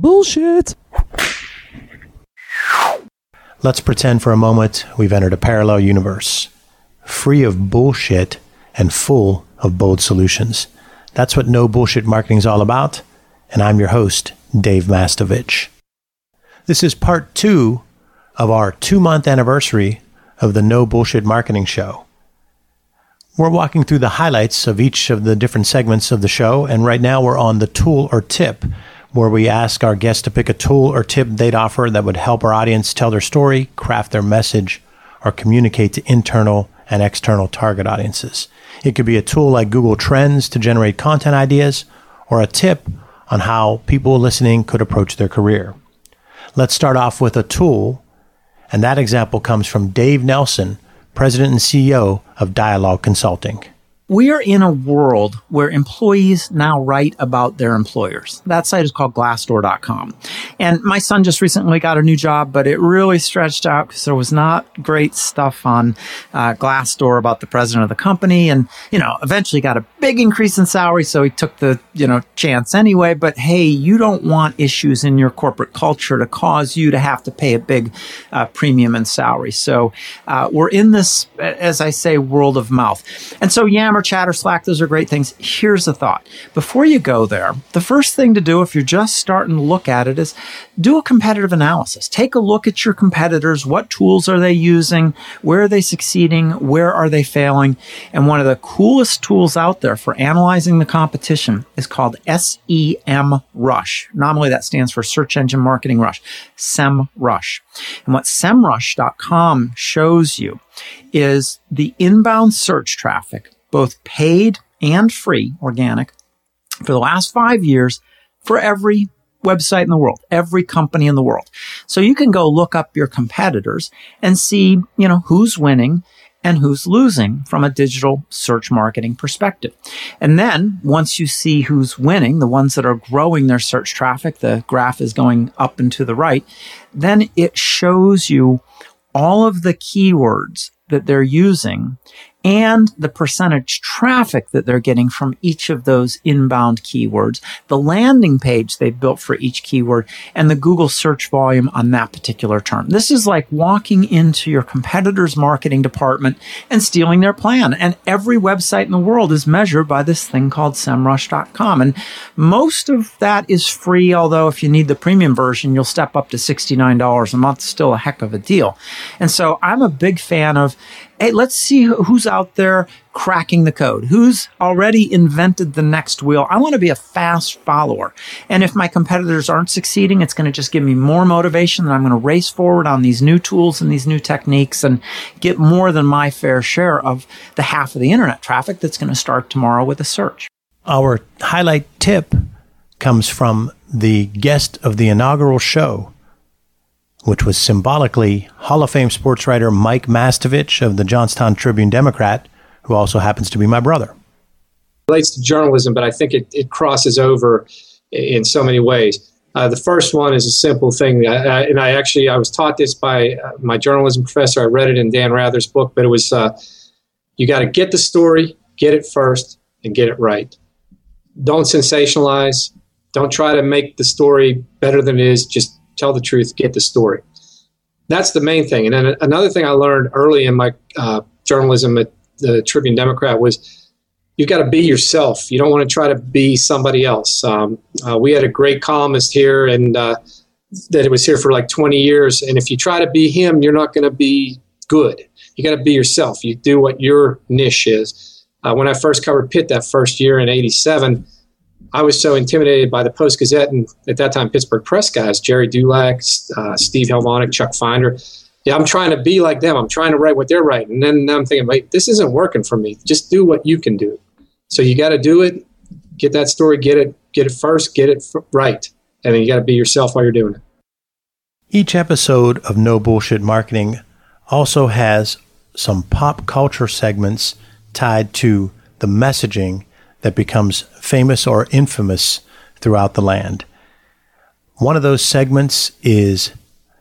Bullshit. Let's pretend for a moment we've entered a parallel universe, free of bullshit and full of bold solutions. That's what No Bullshit Marketing is all about, and I'm your host, Dave Mastovich. This is part two of our two month anniversary of the No Bullshit Marketing Show. We're walking through the highlights of each of the different segments of the show, and right now we're on the tool or tip, where we ask our guests to pick a tool or tip they'd offer that would help our audience tell their story, craft their message, or communicate to internal and external target audiences. It could be a tool like Google Trends to generate content ideas, or a tip on how people listening could approach their career. Let's start off with a tool, and that example comes from Dave Nelsen, President and CEO of Dialog Consulting we are in a world where employees now write about their employers. That site is called glassdoor.com. And my son just recently got a new job, but it really stretched out because there was not great stuff on uh, Glassdoor about the president of the company. And, you know, eventually got a big increase in salary. So he took the, you know, chance anyway. But hey, you don't want issues in your corporate culture to cause you to have to pay a big uh, premium in salary. So uh, we're in this, as I say, world of mouth. And so Yammer Yammer, Chatter, Slack, those are great things. Here's a thought. Before you go there, the first thing to do if you're just starting to look at it is do a competitive analysis. Take a look at your competitors. What tools are they using? Where are they succeeding? Where are they failing? And one of the coolest tools out there for analyzing the competition is called SEM Rush. Normally that stands for Search Engine Marketing Rush. SEM Rush. And what semrush.com shows you is the inbound search traffic both paid and free organic for the last five years for every website in the world, every company in the world. So you can go look up your competitors and see, you know, who's winning and who's losing from a digital search marketing perspective. And then once you see who's winning, the ones that are growing their search traffic, the graph is going up and to the right, then it shows you all of the keywords that they're using and the percentage traffic that they're getting from each of those inbound keywords, the landing page they've built for each keyword, and the Google search volume on that particular term. This is like walking into your competitor's marketing department and stealing their plan. And every website in the world is measured by this thing called semrush.com. And most of that is free, although if you need the premium version, you'll step up to $69 a month. Still a heck of a deal. And so I'm a big fan of hey, let's see who's out there cracking the code, who's already invented the next wheel. I want to be a fast follower. And if my competitors aren't succeeding, it's going to just give me more motivation that I'm going to race forward on these new tools and these new techniques and get more than my fair share of the half of the internet traffic that's going to start tomorrow with a search. Our highlight tip comes from the guest of the inaugural show, which was symbolically Hall of Fame sports writer Mike Mastovich of the Johnstown Tribune Democrat, who also happens to be my brother. It relates to journalism, but I think it, it crosses over in so many ways. Uh, the first one is a simple thing, and I actually I was taught this by uh, my journalism professor. I read it in Dan Rather's book, but it was uh, you got to get the story, get it first, and get it right. Don't sensationalize. Don't try to make the story better than it is. Just tell the truth, get the story. That's the main thing. And then another thing I learned early in my uh, journalism at the Tribune Democrat was you've got to be yourself. You don't want to try to be somebody else. Um, uh, we had a great columnist here, and uh, that was here for like 20 years. And if you try to be him, you're not going to be good. You got to be yourself. You do what your niche is. Uh, when I first covered Pitt that first year in '87 I was so intimidated by the Post Gazette and at that time Pittsburgh Press guys, Gerry Dulac, uh, Steve Halvonik, Chuck Finder. Yeah, I'm trying to be like them. I'm trying to write what they're writing. And then I'm thinking, wait, this isn't working for me. Just do what you can do. So you got to do it. Get that story. Get it. Get it first. Get it right. And then you got to be yourself while you're doing it. Each episode of No Bullshit Marketing also has some pop culture segments tied to the messaging that becomes famous or infamous throughout the land. One of those segments is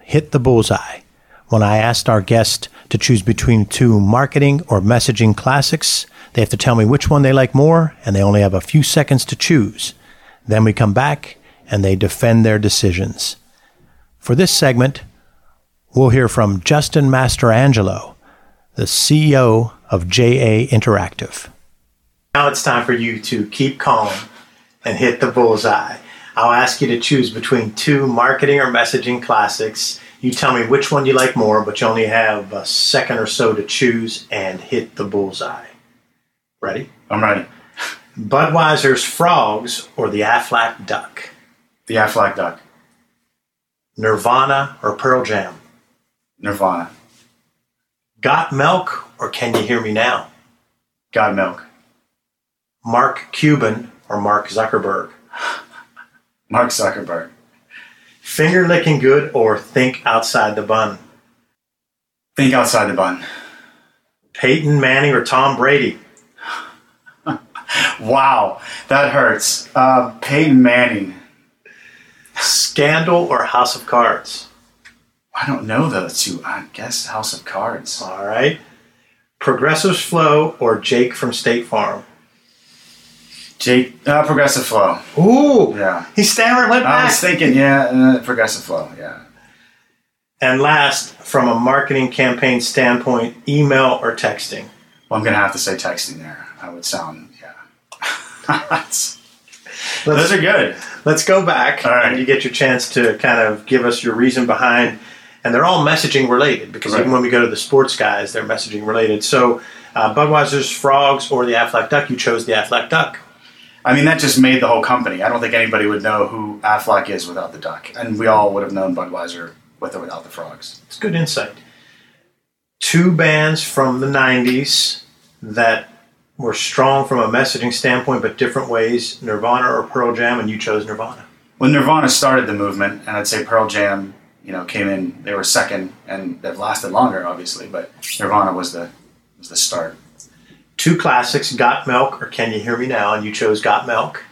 Hit the Bullseye. When I asked our guest to choose between two marketing or messaging classics, they have to tell me which one they like more, and they only have a few seconds to choose. Then we come back and they defend their decisions. For this segment, we'll hear from Justin Mastrangelo, the CEO of JA Interactive. Now it's time for you to keep calm and hit the bullseye. I'll ask you to choose between two marketing or messaging classics. You tell me which one you like more, but you only have a second or so to choose and hit the bullseye. Ready? I'm ready. Budweiser's Frogs or the Aflac Duck? The Aflac Duck. Nirvana or Pearl Jam? Nirvana. Got Milk or Can You Hear Me Now? Got Milk. Mark Cuban or Mark Zuckerberg? Mark Zuckerberg. Finger licking good or think outside the bun? Think outside the bun. Peyton Manning or Tom Brady? Wow, that hurts. Uh, Peyton Manning. Scandal or House of Cards? I don't know those two. I guess House of Cards. All right. Progressive Flo or Jake from State Farm? Jake, uh, Progressive Flo. Ooh, Yeah. he stammered, went back. I was thinking, yeah, uh, Progressive Flo. Yeah. and last, from a marketing campaign standpoint, email or texting? Well, I'm gonna have to say texting there. I would sound, yeah. Those are good. let's go back All right. and you get your chance to kind of give us your reason behind. And they're all messaging related because Right. even when we go to the sports guys, they're messaging related. So, uh, Budweiser's Frogs or the Aflac Duck, you chose the Aflac Duck. I mean, that just made the whole company. I don't think anybody would know who Aflac is without the duck, and we all would have known Budweiser with or without the frogs. It's good insight. Two bands from the 90s that were strong from a messaging standpoint, but different ways Nirvana or Pearl Jam, and you chose Nirvana. When Nirvana started the movement, and I'd say Pearl Jam, you know, came in. They were second, and that lasted longer, obviously. But Nirvana was the was the start. Two classics, Got Milk or Can You Hear Me Now, and you chose Got Milk.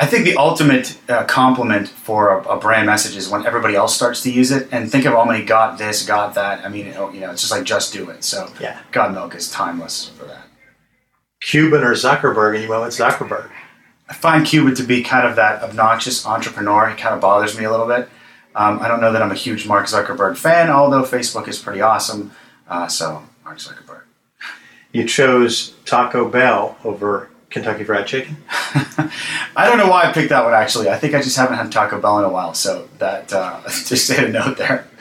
I think the ultimate uh, compliment for a, a brand message is when everybody else starts to use it. And think of how many got this, got that. I mean, you know, it's just like just do it. So Yeah. Got Milk is timeless for that. Cuban or Zuckerberg, and you went with Zuckerberg. I find Cuban to be kind of that obnoxious entrepreneur. He kind of bothers me a little bit. Um, I don't know that I'm a huge Mark Zuckerberg fan, although Facebook is pretty awesome. Uh, so Mark Zuckerberg. You chose Taco Bell over Kentucky Fried Chicken. I don't know why I picked that one actually. I think I just haven't had Taco Bell in a while, so that uh, just hit a note there.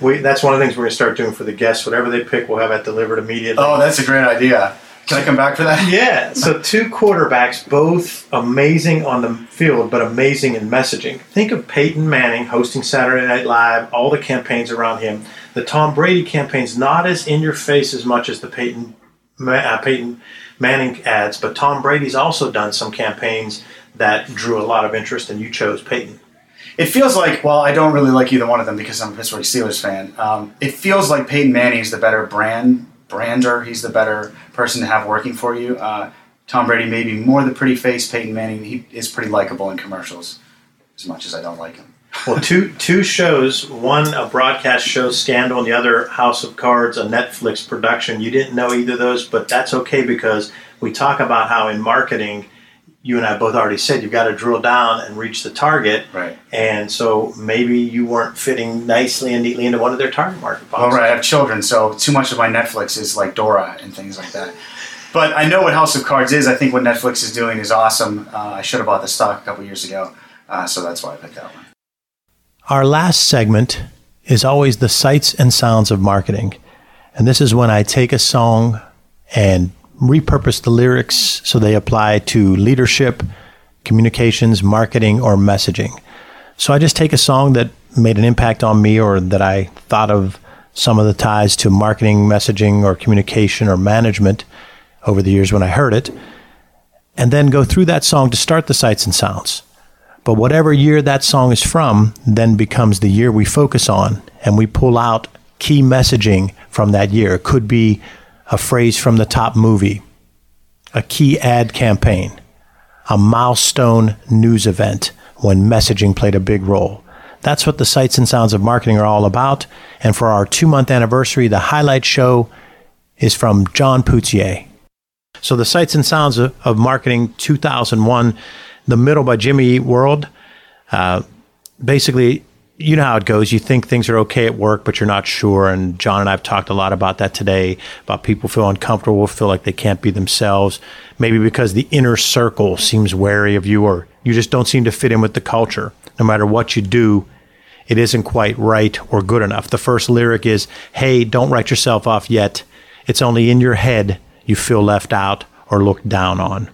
We, that's one of the things we're going to start doing for the guests. Whatever they pick, we'll have that delivered immediately. Oh, that's a great idea. Can I come back for that? Yeah, so two quarterbacks, both amazing on the field, but amazing in messaging. Think of Peyton Manning hosting Saturday Night Live, all the campaigns around him. The Tom Brady campaign's not as in your face as much as the Peyton, uh, Peyton Manning ads, but Tom Brady's also done some campaigns that drew a lot of interest, and you chose Peyton. It feels like, well, I don't really like either one of them because I'm a Pittsburgh Steelers fan. Um, it feels like Peyton Manning's the better brand brander. He's the better person to have working for you. Uh, Tom Brady may be more the pretty face. Peyton Manning, he is pretty likable in commercials, as much as I don't like him. Well, two two shows, one a broadcast show, Scandal, and the other House of Cards, a Netflix production. You didn't know either of those, but that's okay because we talk about how in marketing, you and I both already said you've got to drill down and reach the target. Right. And so maybe you weren't fitting nicely and neatly into one of their target market Well, right, I have children, so too much of my Netflix is like Dora and things like that. But I know what House of Cards is. I think what Netflix is doing is awesome. Uh, I should have bought the stock a couple years ago, uh, so that's why I picked that one. Our last segment is always the sights and sounds of marketing. And this is when I take a song and repurpose the lyrics so they apply to leadership, communications, marketing, or messaging. So I just take a song that made an impact on me or that I thought of some of the ties to marketing, messaging, or communication or management over the years when I heard it, and then go through that song to start the sights and sounds. But whatever year that song is from then becomes the year we focus on and we pull out key messaging from that year. It could be a phrase from the top movie, a key ad campaign, a milestone news event when messaging played a big role. That's what the sights and sounds of marketing are all about. And for our two month anniversary, the highlight show is from John Putzier. So the sights and sounds of, of marketing 2001 the Middle by Jimmy Eat World. Uh, basically, you know how it goes. You think things are okay at work, but you're not sure. And John and I have talked a lot about that today about people feel uncomfortable, feel like they can't be themselves, maybe because the inner circle seems wary of you or you just don't seem to fit in with the culture. No matter what you do, it isn't quite right or good enough. The first lyric is, Hey, don't write yourself off yet. It's only in your head you feel left out or looked down on.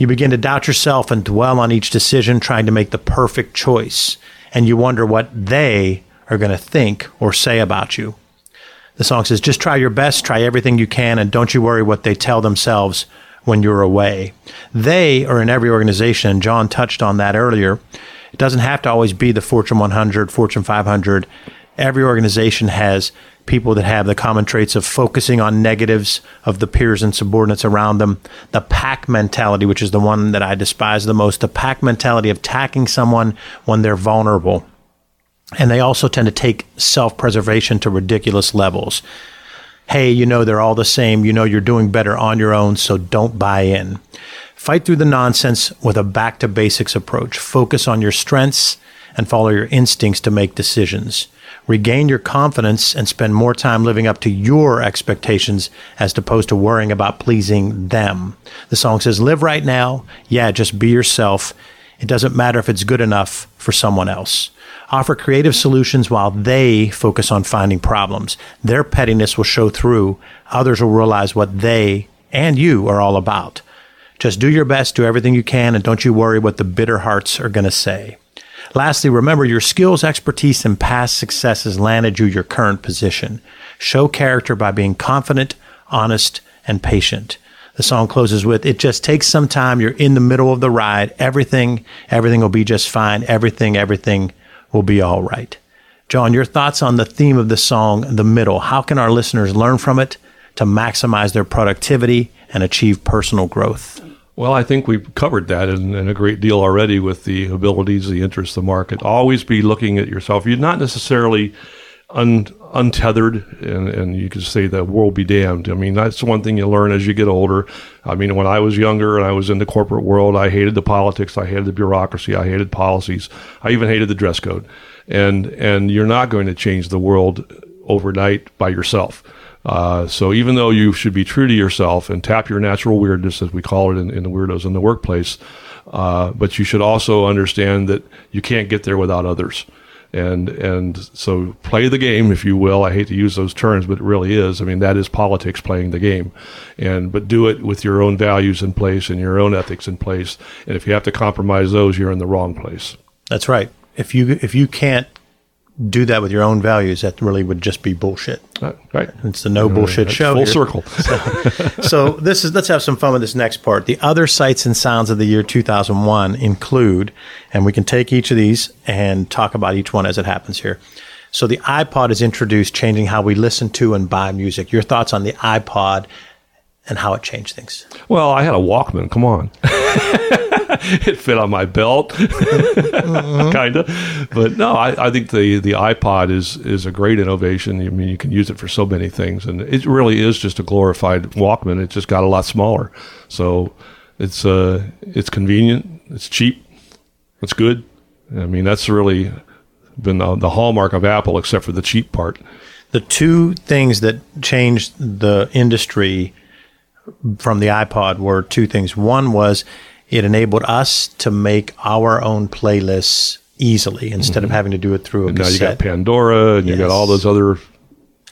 You begin to doubt yourself and dwell on each decision, trying to make the perfect choice and you wonder what they are going to think or say about you. The song says, just try your best, try everything you can, and don't you worry what they tell themselves when you're away. They are in every organization. And John touched on that earlier. It doesn't have to always be the Fortune 100, Fortune 500. Every organization has people that have the common traits of focusing on negatives of the peers and subordinates around them, the pack mentality, which is the one that I despise the most, the pack mentality of attacking someone when they're vulnerable. And they also tend to take self preservation to ridiculous levels. Hey, you know, they're all the same. You know, you're doing better on your own, so don't buy in. Fight through the nonsense with a back to basics approach. Focus on your strengths and follow your instincts to make decisions regain your confidence and spend more time living up to your expectations as opposed to worrying about pleasing them. The song says, Live right now. Yeah, just be yourself. It doesn't matter if it's good enough for someone else. Offer creative solutions while they focus on finding problems. Their pettiness will show through. Others will realize what they and you are all about. Just do your best, do everything you can, and don't you worry what the bitter hearts are going to say. Lastly, remember your skills, expertise, and past successes landed you your current position. Show character by being confident, honest, and patient. The song closes with, it just takes some time. You're in the middle of the ride. Everything, everything will be just fine. Everything, everything will be all right. John, your thoughts on the theme of the song, The Middle. How can our listeners learn from it to maximize their productivity and achieve personal growth? Well, I think we've covered that in, in, a great deal already with the abilities, the interests, the market. Always be looking at yourself. You're not necessarily un, untethered, and, and you could say the world be damned. I mean, that's one thing you learn as you get older. I mean, when I was younger and I was in the corporate world, I hated the politics, I hated the bureaucracy, I hated policies, I even hated the dress code. And and you're not going to change the world overnight by yourself. Uh, so even though you should be true to yourself and tap your natural weirdness, as we call it in, in the weirdos in the workplace, uh, but you should also understand that you can't get there without others. And and so play the game, if you will. I hate to use those terms, but it really is. I mean, that is politics playing the game, and but do it with your own values in place and your own ethics in place. And if you have to compromise those, you're in the wrong place. That's right. If you if you can't do that with your own values, that really would just be bullshit. Uh, right. It's the no bullshit show. Full here. circle. so, so, this is let's have some fun with this next part. The other sights and sounds of the year 2001 include, and we can take each of these and talk about each one as it happens here. So the iPod is introduced, changing how we listen to and buy music. Your thoughts on the iPod and how it changed things? Well, I had a Walkman. Come on. it fit on my belt, mm-hmm. kind of. But no, I, I, think the, the iPod is is a great innovation. I mean, you can use it for so many things, and it really is just a glorified Walkman. It just got a lot smaller, so it's uh it's convenient, it's cheap, it's good. I mean, that's really been the, the hallmark of Apple, except for the cheap part. The two things that changed the industry from the iPod were two things. One was it enabled us to make our own playlists easily instead mm-hmm. of having to do it through a and cassette. Now you got Pandora and yes. you got all those other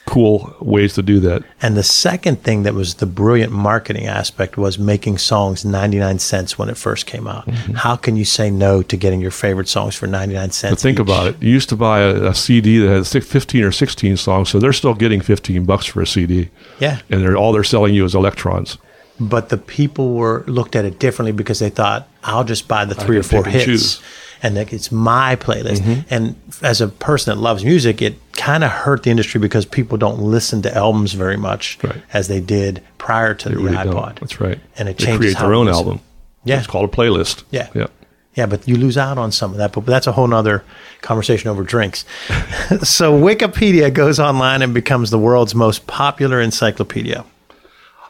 cool ways to do that. And the second thing that was the brilliant marketing aspect was making songs 99 cents when it first came out. Mm-hmm. How can you say no to getting your favorite songs for 99 cents? But think each? about it. You used to buy a, a, CD that had 15 or 16 songs, so they're still getting 15 bucks for a CD. Yeah. And they're all they're selling you is electrons but the people were looked at it differently because they thought I'll just buy the three or four hits choose. And that it's my playlist. Mm-hmm. And as a person that loves music, it kind of hurt the industry because people don't listen to albums very much right. as they did prior to they the really iPod. Don't. That's right. And it they changes create their own album. Yeah, it's called a playlist. Yeah, yeah. Yeah, but you lose out on some of that. But that's a whole other conversation over drinks. so Wikipedia goes online and becomes the world's most popular encyclopedia.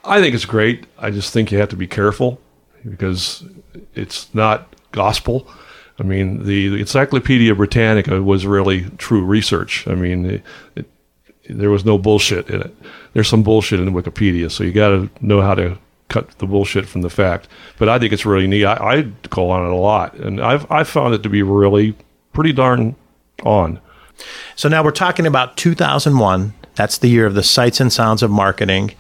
I think it's great. I just think you have to be careful because it's not gospel. I mean, the, the Encyclopedia Britannica was really true research. I mean, it, it, there was no bullshit in it. There's some bullshit in Wikipedia, so you got to know how to cut the bullshit from the fact. But I think it's really neat. I, I call on it a lot, and I've I've found it to be really pretty darn on. So now we're talking about 2001. That's the year of the sights and sounds of marketing.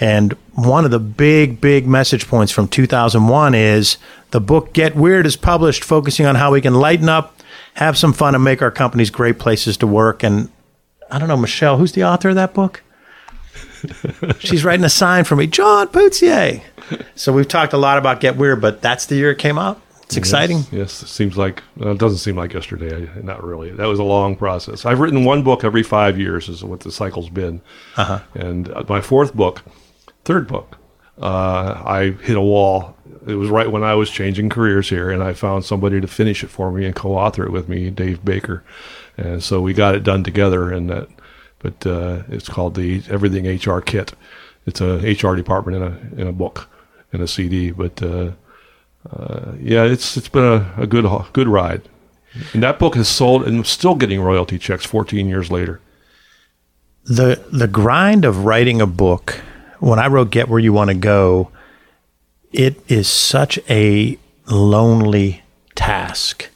And one of the big, big message points from 2001 is the book Get Weird is published, focusing on how we can lighten up, have some fun, and make our companies great places to work. And I don't know, Michelle, who's the author of that book? She's writing a sign for me, John Putzier. So we've talked a lot about Get Weird, but that's the year it came out. It's exciting. Yes, yes, it seems like well, it doesn't seem like yesterday. Not really. That was a long process. I've written one book every five years, is what the cycle's been. Uh-huh. And uh, my fourth book, third book, uh, I hit a wall. It was right when I was changing careers here, and I found somebody to finish it for me and co-author it with me, Dave Baker, and so we got it done together. And that, but uh, it's called the Everything HR Kit. It's a HR department in a in a book, in a CD, but. Uh, uh, yeah, it's it's been a, a good good ride. And that book has sold and still getting royalty checks 14 years later. The the grind of writing a book. When I wrote Get Where You Want to Go, it is such a lonely task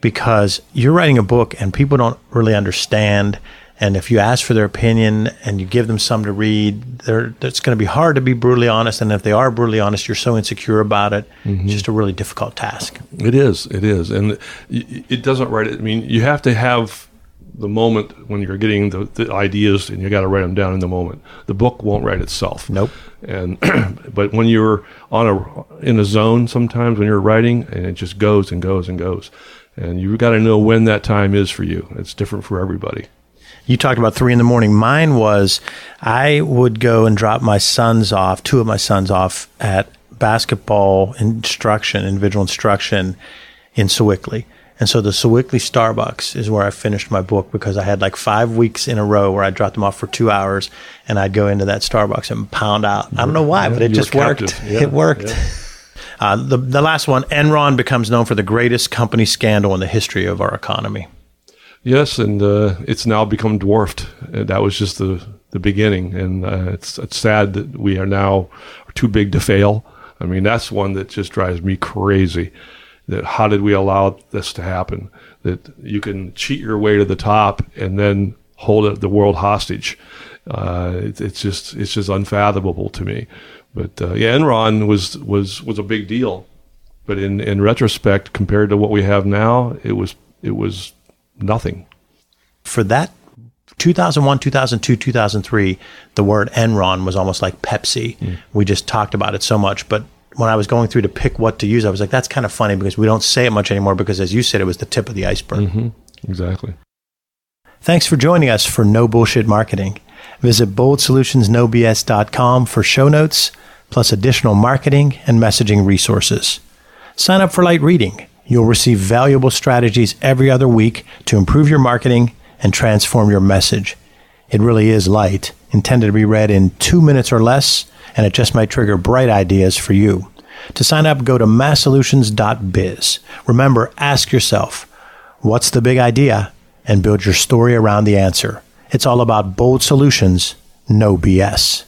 because you're writing a book and people don't really understand and if you ask for their opinion and you give them some to read, it's going to be hard to be brutally honest. And if they are brutally honest, you're so insecure about it. Mm-hmm. It's just a really difficult task. It is. It is. And it doesn't write it. I mean, you have to have the moment when you're getting the, the ideas and you got to write them down in the moment. The book won't write itself. Nope. And but when you're on a in a zone, sometimes when you're writing, and it just goes and goes and goes, and you've got to know when that time is for you. It's different for everybody you talked about three in the morning. Mine was I would go and drop my sons off, two of my sons off at basketball instruction, individual instruction in Sewickley. And so the Sewickley Starbucks is where I finished my book because I had like five weeks in a row where I dropped them off for two hours and I'd go into that Starbucks and pound out. I don't know why, but it just worked. Yeah, it worked. Yeah. Uh, the, the last one, Enron becomes known for the greatest company scandal in the history of our economy. Yes, and uh, it's now become dwarfed. Uh, that was just the the beginning, and uh, it's it's sad that we are now too big to fail. I mean, that's one that just drives me crazy. That how did we allow this to happen? That you can cheat your way to the top and then hold the world hostage. Uh, it, it's just it's just unfathomable to me. But uh, yeah, Enron was was was a big deal, but in in retrospect, compared to what we have now, it was it was nothing. For that 2001, 2002, 2003, the word Enron was almost like Pepsi. Mm. We just talked about it so much. But when I was going through to pick what to use, I was like, that's kind of funny because we don't say it much anymore because, as you said, it was the tip of the iceberg. Mm-hmm. Exactly. Thanks for joining us for No Bullshit Marketing. Visit boldsolutionsnobs.com for show notes, plus additional marketing and messaging resources. Sign up for light reading You'll receive valuable strategies every other week to improve your marketing and transform your message. It really is light, intended to be read in two minutes or less, and it just might trigger bright ideas for you. To sign up, go to masssolutions.biz. Remember, ask yourself, what's the big idea? And build your story around the answer. It's all about bold solutions, no BS.